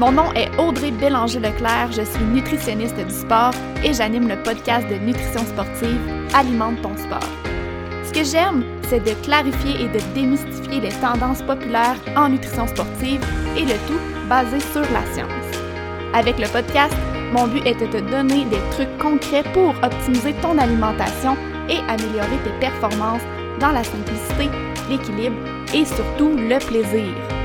Mon nom est Audrey Bélanger-Leclerc, je suis nutritionniste du sport et j'anime le podcast de nutrition sportive Alimente ton sport. Ce que j'aime, c'est de clarifier et de démystifier les tendances populaires en nutrition sportive et le tout basé sur la science. Avec le podcast, mon but est de te donner des trucs concrets pour optimiser ton alimentation et améliorer tes performances dans la simplicité, l'équilibre et surtout le plaisir.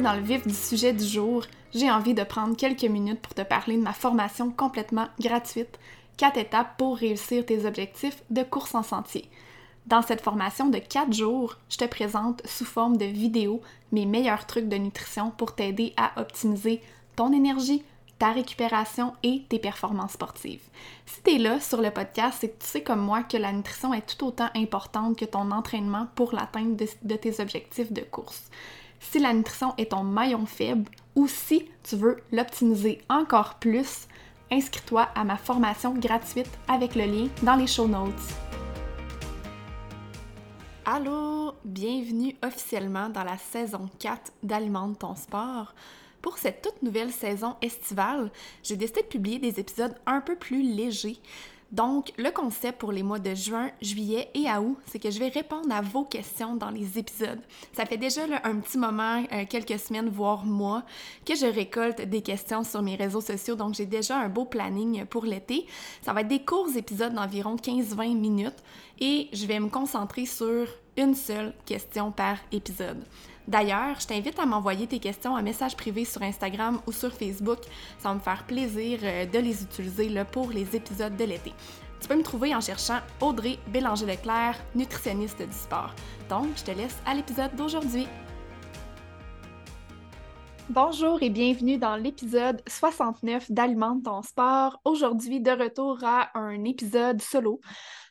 Dans le vif du sujet du jour, j'ai envie de prendre quelques minutes pour te parler de ma formation complètement gratuite, 4 étapes pour réussir tes objectifs de course en sentier. Dans cette formation de 4 jours, je te présente sous forme de vidéo mes meilleurs trucs de nutrition pour t'aider à optimiser ton énergie, ta récupération et tes performances sportives. Si tu es là sur le podcast, c'est que tu sais comme moi que la nutrition est tout autant importante que ton entraînement pour l'atteinte de tes objectifs de course si la nutrition est ton maillon faible ou si tu veux l'optimiser encore plus, inscris-toi à ma formation gratuite avec le lien dans les show notes. Allô, bienvenue officiellement dans la saison 4 d'Alimente ton sport. Pour cette toute nouvelle saison estivale, j'ai décidé de publier des épisodes un peu plus légers. Donc, le concept pour les mois de juin, juillet et août, c'est que je vais répondre à vos questions dans les épisodes. Ça fait déjà un petit moment, euh, quelques semaines, voire mois, que je récolte des questions sur mes réseaux sociaux. Donc, j'ai déjà un beau planning pour l'été. Ça va être des courts épisodes d'environ 15-20 minutes et je vais me concentrer sur une seule question par épisode. D'ailleurs, je t'invite à m'envoyer tes questions en message privé sur Instagram ou sur Facebook. Ça va me faire plaisir euh, de les utiliser pour les épisodes de l'été. Tu peux me trouver en cherchant Audrey Bélanger-Leclerc, nutritionniste du sport. Donc, je te laisse à l'épisode d'aujourd'hui. Bonjour et bienvenue dans l'épisode 69 d'Alimente ton sport. Aujourd'hui, de retour à un épisode solo.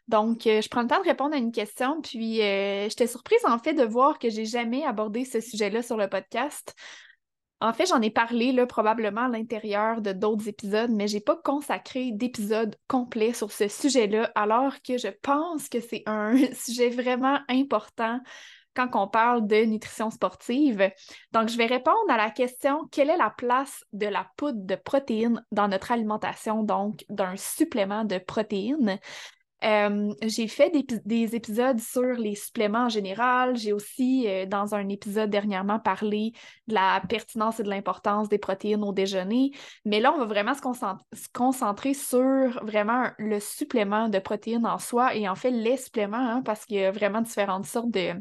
Donc, euh, je prends le temps de répondre à une question, puis euh, j'étais surprise en fait de voir que j'ai jamais abordé ce sujet-là sur le podcast. En fait, j'en ai parlé là, probablement à l'intérieur de d'autres épisodes, mais j'ai pas consacré d'épisode complet sur ce sujet-là, alors que je pense que c'est un sujet vraiment important quand on parle de nutrition sportive. Donc, je vais répondre à la question quelle est la place de la poudre de protéines dans notre alimentation, donc d'un supplément de protéines? J'ai fait des, épisodes sur les suppléments en général. J'ai aussi, euh, dans un épisode dernièrement, parlé de la pertinence et de l'importance des protéines au déjeuner. Mais là, on va vraiment se, concentrer sur vraiment le supplément de protéines en soi et en fait les suppléments, hein, parce qu'il y a vraiment différentes sortes de,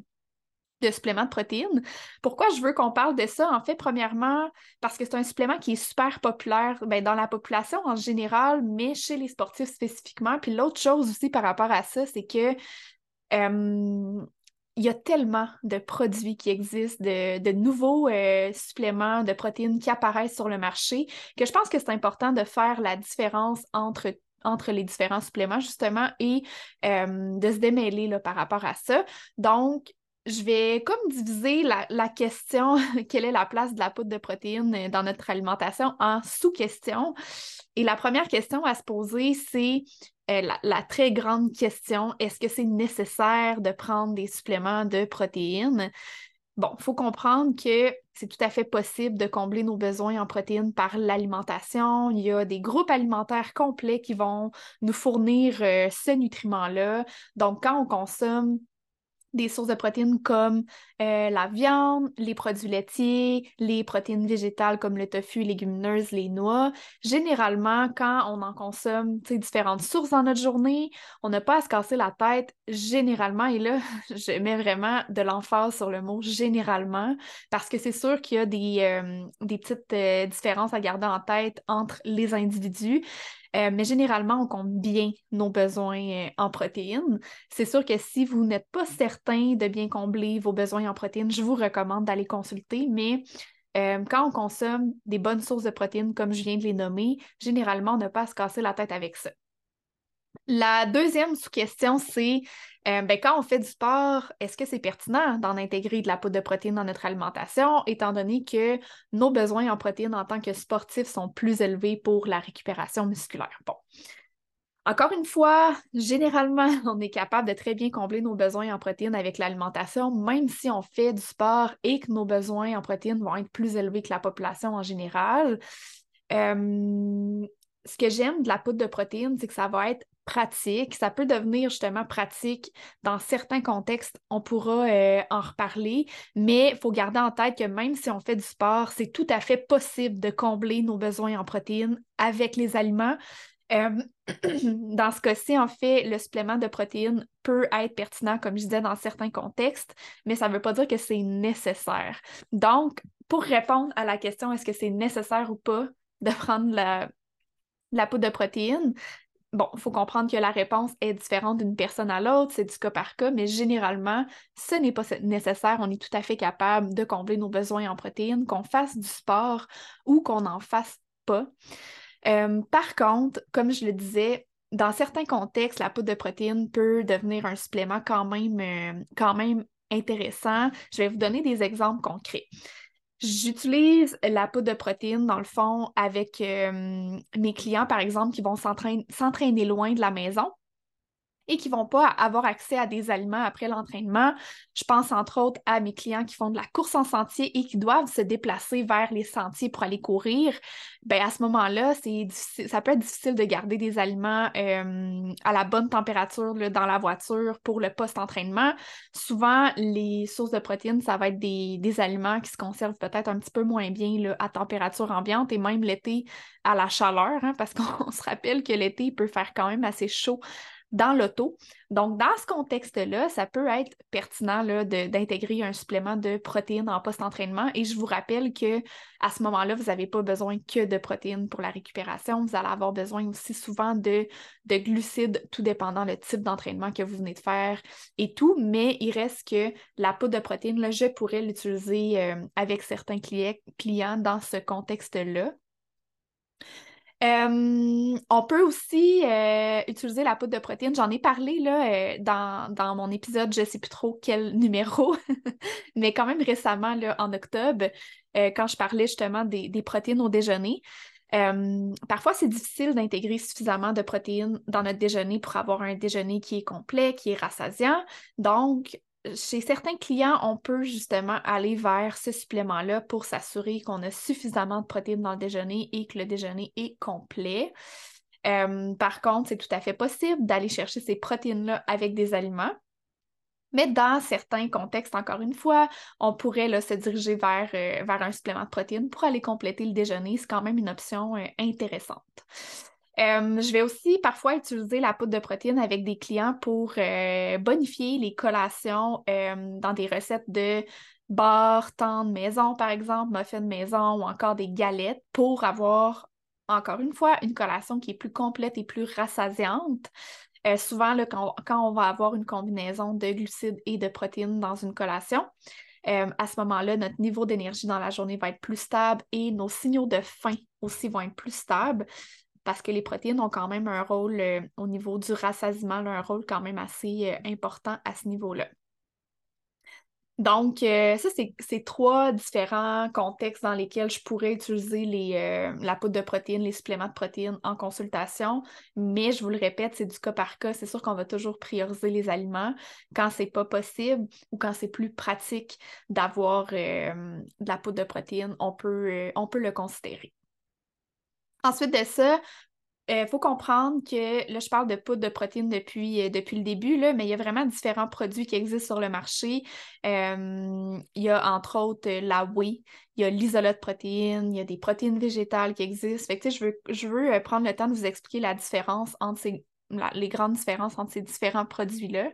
de suppléments de protéines. Pourquoi je veux qu'on parle de ça? En fait, premièrement, parce que c'est un supplément qui est super populaire ben, dans la population en général, mais chez les sportifs spécifiquement. Puis l'autre chose aussi par rapport à ça, c'est que il y a tellement de produits qui existent, de, nouveaux euh, suppléments de protéines qui apparaissent sur le marché, que je pense que c'est important de faire la différence entre les différents suppléments, justement, et de se démêler là, par rapport à ça. Donc, je vais comme diviser la, question quelle est la place de la poudre de protéines dans notre alimentation en sous-questions. Et la première question à se poser, c'est euh, la, très grande question est-ce que c'est nécessaire de prendre des suppléments de protéines? Bon, il faut comprendre que c'est tout à fait possible de combler nos besoins en protéines par l'alimentation. Il y a des groupes alimentaires complets qui vont nous fournir euh, ce nutriment-là. Donc, quand on consomme des sources de protéines comme euh, la viande, les produits laitiers, les protéines végétales comme le tofu, les légumineuses, les noix. Généralement, quand on en consomme différentes sources dans notre journée, on n'a pas à se casser la tête généralement. Et là, je mets vraiment de l'emphase sur le mot généralement parce que c'est sûr qu'il y a des, euh, petites euh, différences à garder en tête entre les individus. Euh, mais généralement, on compte bien nos besoins euh, en protéines. C'est sûr que si vous n'êtes pas certain de bien combler vos besoins en protéines, je vous recommande d'aller consulter, mais euh, quand on consomme des bonnes sources de protéines, comme je viens de les nommer, généralement, on n'a pas se casser la tête avec ça. La deuxième sous-question, c'est euh, ben, quand on fait du sport, est-ce que c'est pertinent d'en intégrer de la poudre de protéines dans notre alimentation, étant donné que nos besoins en protéines en tant que sportifs sont plus élevés pour la récupération musculaire? Bon. Encore une fois, généralement, on est capable de très bien combler nos besoins en protéines avec l'alimentation, même si on fait du sport et que nos besoins en protéines vont être plus élevés que la population en général. Euh, ce que j'aime de la poudre de protéines, c'est que ça va être pratique. Ça peut devenir justement pratique dans certains contextes. On pourra euh, en reparler, mais il faut garder en tête que même si on fait du sport, c'est tout à fait possible de combler nos besoins en protéines avec les aliments. Euh, dans ce cas-ci, en fait, le supplément de protéines peut être pertinent, comme je disais, dans certains contextes, mais ça ne veut pas dire que c'est nécessaire. Donc, pour répondre à la question est-ce que c'est nécessaire ou pas de prendre la, la poudre de protéines, Bon, il faut comprendre que la réponse est différente d'une personne à l'autre, c'est du cas par cas, mais généralement, ce n'est pas nécessaire. On est tout à fait capable de combler nos besoins en protéines, qu'on fasse du sport ou qu'on n'en fasse pas. Euh, par contre, comme je le disais, dans certains contextes, la poudre de protéines peut devenir un supplément quand même, euh, quand même intéressant. Je vais vous donner des exemples concrets. J'utilise la poudre de protéines, dans le fond, avec euh, mes clients, par exemple, qui vont s'entraîner loin de la maison et qui ne vont pas avoir accès à des aliments après l'entraînement. Je pense entre autres à mes clients qui font de la course en sentier et qui doivent se déplacer vers les sentiers pour aller courir. Ben à ce moment-là, ça peut être difficile de garder des aliments euh, à la bonne température dans la voiture pour le post-entraînement. Souvent, les sources de protéines, ça va être des, aliments qui se conservent peut-être un petit peu moins bien à température ambiante et même l'été à la chaleur, hein, parce qu'on se rappelle que l'été peut faire quand même assez chaud dans l'auto. Donc, dans ce contexte-là, ça peut être pertinent d'intégrer un supplément de protéines en post-entraînement. Et je vous rappelle que à ce moment-là, vous n'avez pas besoin que de protéines pour la récupération. Vous allez avoir besoin aussi souvent de, de glucides, tout dépendant le type d'entraînement que vous venez de faire et tout. Mais il reste que la poudre de protéines, là, je pourrais l'utiliser euh, avec certains clients dans ce contexte-là. Euh, on peut aussi euh, utiliser la poudre de protéines. J'en ai parlé euh, dans, mon épisode, je ne sais plus trop quel numéro, mais quand même récemment, en octobre, quand je parlais justement des, des protéines au déjeuner. parfois, c'est difficile d'intégrer suffisamment de protéines dans notre déjeuner pour avoir un déjeuner qui est complet, qui est rassasiant. Donc, chez certains clients, on peut justement aller vers ce supplément-là pour s'assurer qu'on a suffisamment de protéines dans le déjeuner et que le déjeuner est complet. Euh, par contre, c'est tout à fait possible d'aller chercher ces protéines-là avec des aliments. Mais dans certains contextes, encore une fois, on pourrait se diriger vers, euh, vers, un supplément de protéines pour aller compléter le déjeuner. C'est quand même une option euh, intéressante. Euh, je vais aussi parfois utiliser la poudre de protéines avec des clients pour euh, bonifier les collations euh, dans des recettes de beurre, de maison, par exemple, muffins maison ou encore des galettes pour avoir, encore une fois, une collation qui est plus complète et plus rassasiante. souvent, quand, on va avoir une combinaison de glucides et de protéines dans une collation, à ce moment-là, notre niveau d'énergie dans la journée va être plus stable et nos signaux de faim aussi vont être plus stables parce que les protéines ont quand même un rôle euh, au niveau du rassasiement, un rôle quand même assez euh, important à ce niveau-là. Donc, euh, ça, c'est trois différents contextes dans lesquels je pourrais utiliser la poudre de protéines, les suppléments de protéines en consultation. Mais je vous le répète, c'est du cas par cas. C'est sûr qu'on va toujours prioriser les aliments quand c'est pas possible ou quand c'est plus pratique d'avoir de la poudre de protéines, on peut, on peut le considérer. Ensuite de ça, il euh, faut comprendre que là, je parle de poudre de protéines depuis, euh, depuis le début, là, mais il y a vraiment différents produits qui existent sur le marché. Euh, il y a entre autres la whey, il y a l'isolat de protéines, il y a des protéines végétales qui existent. Fait que, je veux, je veux prendre le temps de vous expliquer la différence entre ces, les grandes différences entre ces différents produits-là.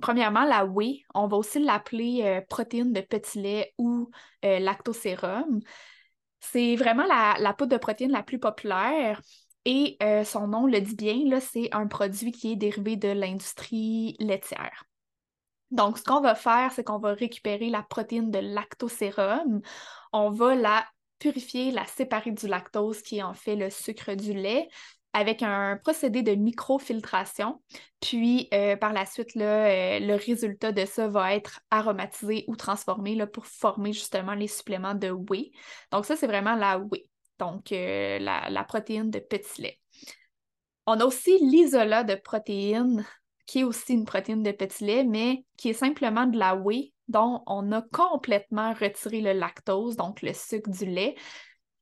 premièrement, la whey, on va aussi l'appeler protéine de petit lait ou lactosérum. C'est vraiment la, poudre de protéines la plus populaire. Et euh, son nom le dit bien, c'est un produit qui est dérivé de l'industrie laitière. Donc, ce qu'on va faire, c'est qu'on va récupérer la protéine de lactosérum. On va la purifier, la séparer du lactose, qui en fait le sucre du lait, avec un procédé de microfiltration. Puis, euh, par la suite, euh, le résultat de ça va être aromatisé ou transformé pour former justement les suppléments de whey. Donc, ça, c'est vraiment la whey, donc euh, la, la, protéine de petit lait. On a aussi l'isolat de protéines, qui est aussi une protéine de petit lait, mais qui est simplement de la whey dont on a complètement retiré le lactose, donc le sucre du lait.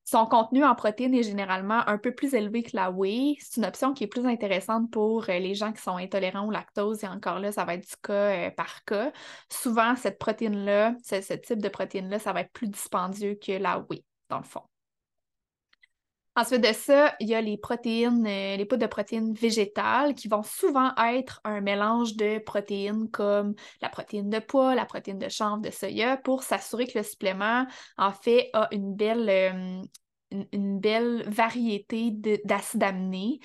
Son contenu en protéines est généralement un peu plus élevé que la whey. C'est une option qui est plus intéressante pour euh, les gens qui sont intolérants au lactose et encore là, ça va être du cas euh, par cas. Souvent, cette protéine-là, ce, type de protéine-là, ça va être plus dispendieux que la whey, dans le fond. Ensuite de ça, il y a les protéines, euh, les poudres de protéines végétales qui vont souvent être un mélange de protéines comme la protéine de pois, la protéine de chanvre, de soya, pour s'assurer que le supplément, en fait, a une belle, euh, une, belle variété d'acides aminés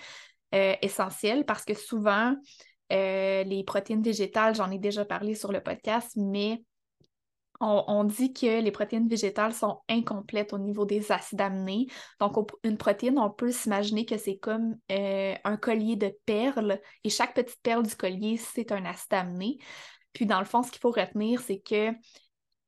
euh, essentiels parce que souvent, les protéines végétales, j'en ai déjà parlé sur le podcast, mais on, dit que les protéines végétales sont incomplètes au niveau des acides aminés. Donc, une protéine, on peut s'imaginer que c'est comme euh, un collier de perles et chaque petite perle du collier, c'est un acide aminé. Puis, dans le fond, ce qu'il faut retenir, c'est que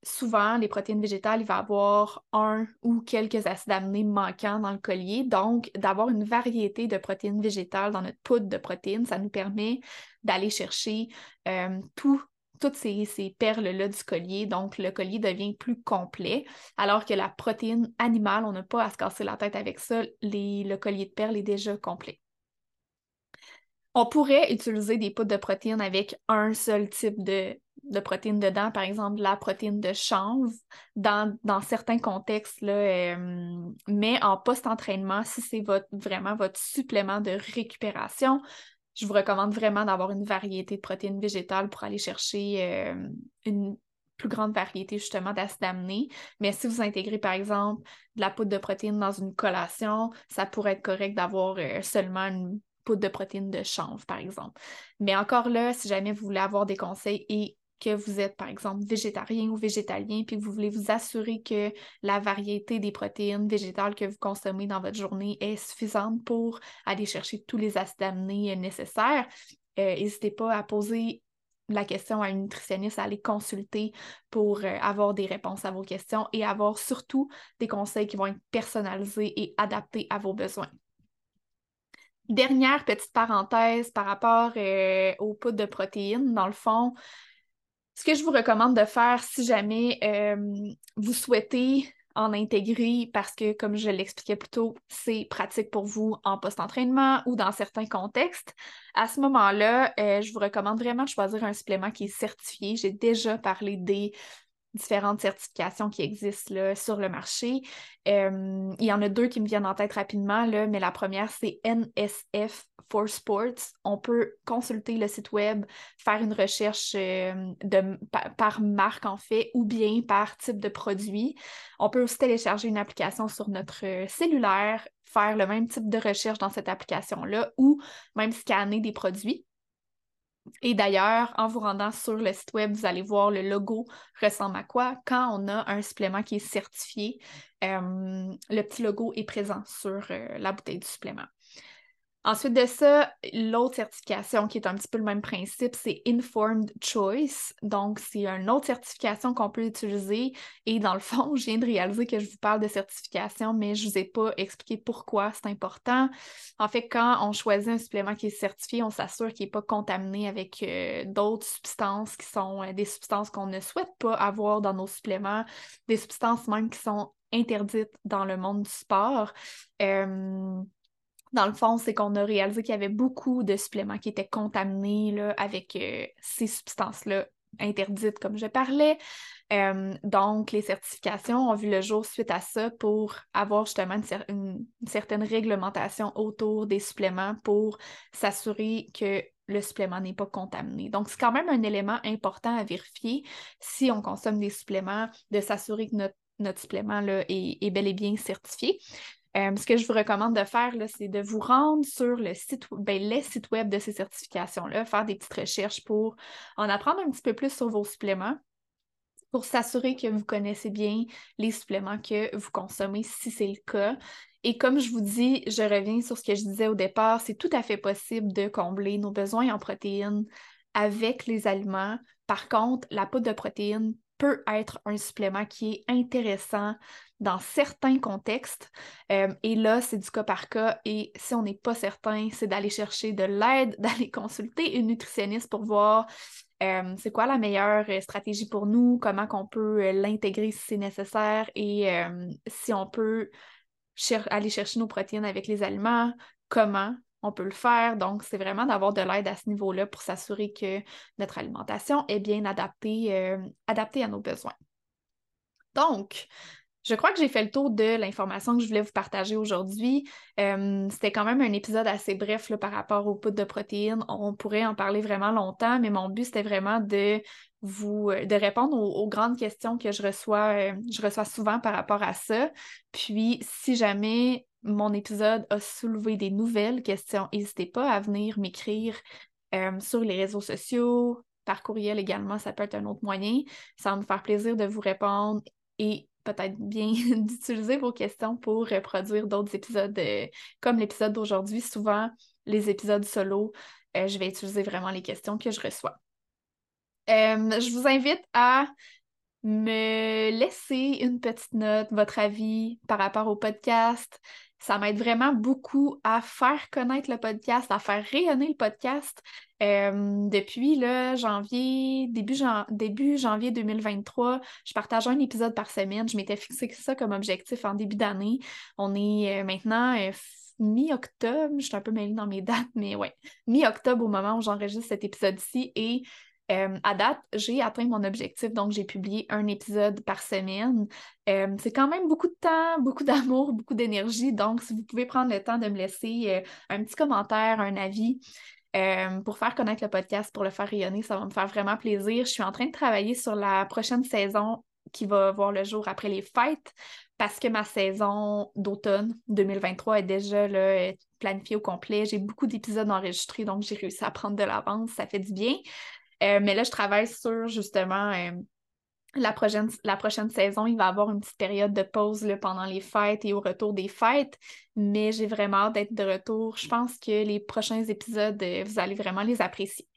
souvent, les protéines végétales, il va y avoir un ou quelques acides aminés manquants dans le collier. Donc, d'avoir une variété de protéines végétales dans notre poudre de protéines, ça nous permet d'aller chercher euh, tout toutes ces, perles-là du collier. Donc, le collier devient plus complet, alors que la protéine animale, on n'a pas à se casser la tête avec ça. le collier de perles est déjà complet. On pourrait utiliser des poudres de protéines avec un seul type de, protéines dedans, par exemple la protéine de chanvre, dans, certains contextes, euh, mais en post-entraînement, si c'est vraiment votre supplément de récupération, je vous recommande vraiment d'avoir une variété de protéines végétales pour aller chercher euh, une plus grande variété justement d'acides aminés. Mais si vous intégrez par exemple de la poudre de protéines dans une collation, ça pourrait être correct d'avoir euh, seulement une poudre de protéines de chanvre, par exemple. Mais encore là, si jamais vous voulez avoir des conseils et que vous êtes, par exemple, végétarien ou végétalien, puis que vous voulez vous assurer que la variété des protéines végétales que vous consommez dans votre journée est suffisante pour aller chercher tous les acides aminés nécessaires, euh, n'hésitez pas à poser la question à une nutritionniste, à aller consulter pour euh, avoir des réponses à vos questions et avoir surtout des conseils qui vont être personnalisés et adaptés à vos besoins. Dernière petite parenthèse par rapport euh, aux poudres de protéines. Dans le fond, ce que je vous recommande de faire si jamais euh, vous souhaitez en intégrer parce que, comme je l'expliquais plus tôt, c'est pratique pour vous en post-entraînement ou dans certains contextes. À ce moment-là, euh, je vous recommande vraiment de choisir un supplément qui est certifié. J'ai déjà parlé des différentes certifications qui existent là, sur le marché. Euh, il y en a deux qui me viennent en tête rapidement, là, mais la première, c'est NSF for Sports. On peut consulter le site web, faire une recherche euh, de, par, marque en fait, ou bien par type de produit. On peut aussi télécharger une application sur notre cellulaire, faire le même type de recherche dans cette application-là, ou même scanner des produits. Et d'ailleurs, en vous rendant sur le site web, vous allez voir le logo ressemble à quoi. Quand on a un supplément qui est certifié, euh, le petit logo est présent sur euh, la bouteille du supplément. Ensuite de ça, l'autre certification qui est un petit peu le même principe, c'est Informed Choice. Donc, c'est une autre certification qu'on peut utiliser. Et dans le fond, je viens de réaliser que je vous parle de certification, mais je ne vous ai pas expliqué pourquoi c'est important. En fait, quand on choisit un supplément qui est certifié, on s'assure qu'il n'est pas contaminé avec euh, d'autres substances qui sont euh, des substances qu'on ne souhaite pas avoir dans nos suppléments, des substances même qui sont interdites dans le monde du sport. Euh, dans le fond, c'est qu'on a réalisé qu'il y avait beaucoup de suppléments qui étaient contaminés là, avec euh, ces substances-là interdites, comme je parlais. Euh, donc, les certifications ont vu le jour suite à ça pour avoir justement une, certaine réglementation autour des suppléments pour s'assurer que le supplément n'est pas contaminé. Donc, c'est quand même un élément important à vérifier si on consomme des suppléments, de s'assurer que notre notre supplément là, est, bel et bien certifié. Euh, ce que je vous recommande de faire, c'est de vous rendre sur le site, ben, les sites web de ces certifications-là, faire des petites recherches pour en apprendre un petit peu plus sur vos suppléments, pour s'assurer que vous connaissez bien les suppléments que vous consommez si c'est le cas. Et comme je vous dis, je reviens sur ce que je disais au départ, c'est tout à fait possible de combler nos besoins en protéines avec les aliments. Par contre, la poudre de protéines peut être un supplément qui est intéressant dans certains contextes. Euh, et là, c'est du cas par cas. Et si on n'est pas certain, c'est d'aller chercher de l'aide, d'aller consulter une nutritionniste pour voir euh, c'est quoi la meilleure euh, stratégie pour nous, comment qu'on peut l'intégrer si c'est nécessaire et si on peut aller chercher nos protéines avec les aliments, comment on peut le faire. Donc, c'est vraiment d'avoir de l'aide à ce niveau-là pour s'assurer que notre alimentation est bien adaptée, adaptée à nos besoins. Donc, je crois que j'ai fait le tour de l'information que je voulais vous partager aujourd'hui. Euh, c'était quand même un épisode assez bref par rapport aux poudres de protéines. On pourrait en parler vraiment longtemps, mais mon but, c'était vraiment de vous euh, de répondre aux, grandes questions que je reçois, euh, je reçois souvent par rapport à ça. Puis, si jamais mon épisode a soulevé des nouvelles questions, n'hésitez pas à venir m'écrire sur les réseaux sociaux, par courriel également, ça peut être un autre moyen. Ça va me faire plaisir de vous répondre et peut-être bien d'utiliser vos questions pour reproduire d'autres épisodes euh, comme l'épisode d'aujourd'hui. Souvent, les épisodes solo, euh, je vais utiliser vraiment les questions que je reçois. Euh, je vous invite à me laisser une petite note, votre avis par rapport au podcast. Ça m'aide vraiment beaucoup à faire connaître le podcast, à faire rayonner le podcast. Euh, depuis là, janvier, début, début janvier 2023, je partage un épisode par semaine. Je m'étais fixé ça comme objectif en début d'année. On est euh, maintenant euh, mi-octobre. Je suis un peu mêlée dans mes dates, mais ouais, mi-octobre au moment où j'enregistre cet épisode-ci. Et euh, à date, j'ai atteint mon objectif, donc j'ai publié un épisode par semaine. Euh, c'est quand même beaucoup de temps, beaucoup d'amour, beaucoup d'énergie. Donc, si vous pouvez prendre le temps de me laisser euh, un petit commentaire, un avis pour faire connaître le podcast, pour le faire rayonner, ça va me faire vraiment plaisir. Je suis en train de travailler sur la prochaine saison qui va voir le jour après les fêtes parce que ma saison d'automne 2023 est déjà là, planifiée au complet. J'ai beaucoup d'épisodes enregistrés, donc j'ai réussi à prendre de l'avance. Ça fait du bien. Euh, mais là, je travaille sur justement euh, la, prochaine, saison. Il va y avoir une petite période de pause pendant les fêtes et au retour des fêtes. Mais j'ai vraiment hâte d'être de retour. Je pense que les prochains épisodes, euh, vous allez vraiment les apprécier.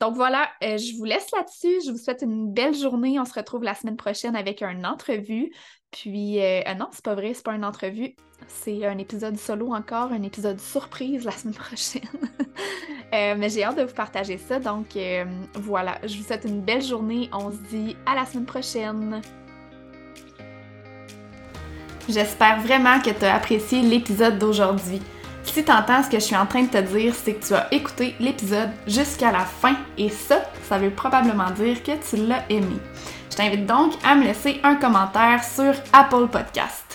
Donc voilà, je vous laisse là-dessus. Je vous souhaite une belle journée. On se retrouve la semaine prochaine avec une entrevue. Puis, non, c'est pas vrai, c'est pas une entrevue. C'est un épisode solo encore, un épisode surprise la semaine prochaine. Euh, mais j'ai hâte de vous partager ça. Donc euh, voilà, je vous souhaite une belle journée. On se dit à la semaine prochaine. J'espère vraiment que tu as apprécié l'épisode d'aujourd'hui. Si tu entends ce que je suis en train de te dire, c'est que tu as écouté l'épisode jusqu'à la fin et ça, ça veut probablement dire que tu l'as aimé. Je t'invite donc à me laisser un commentaire sur Apple Podcast.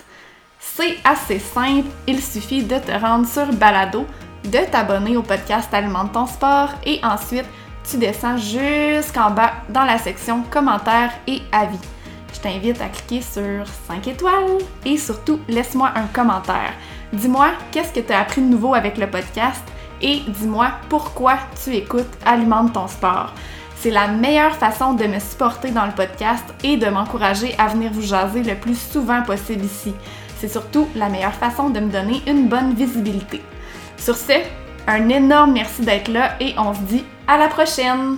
C'est assez simple, il suffit de te rendre sur Balado de t'abonner au podcast Alimente ton sport et ensuite tu descends jusqu'en bas dans la section commentaires et avis. Je t'invite à cliquer sur 5 étoiles et surtout laisse-moi un commentaire. Dis-moi qu'est-ce que tu as appris de nouveau avec le podcast et dis-moi pourquoi tu écoutes Alimente ton sport. C'est la meilleure façon de me supporter dans le podcast et de m'encourager à venir vous jaser le plus souvent possible ici. C'est surtout la meilleure façon de me donner une bonne visibilité. Sur ce, un énorme merci d'être là et on se dit à la prochaine!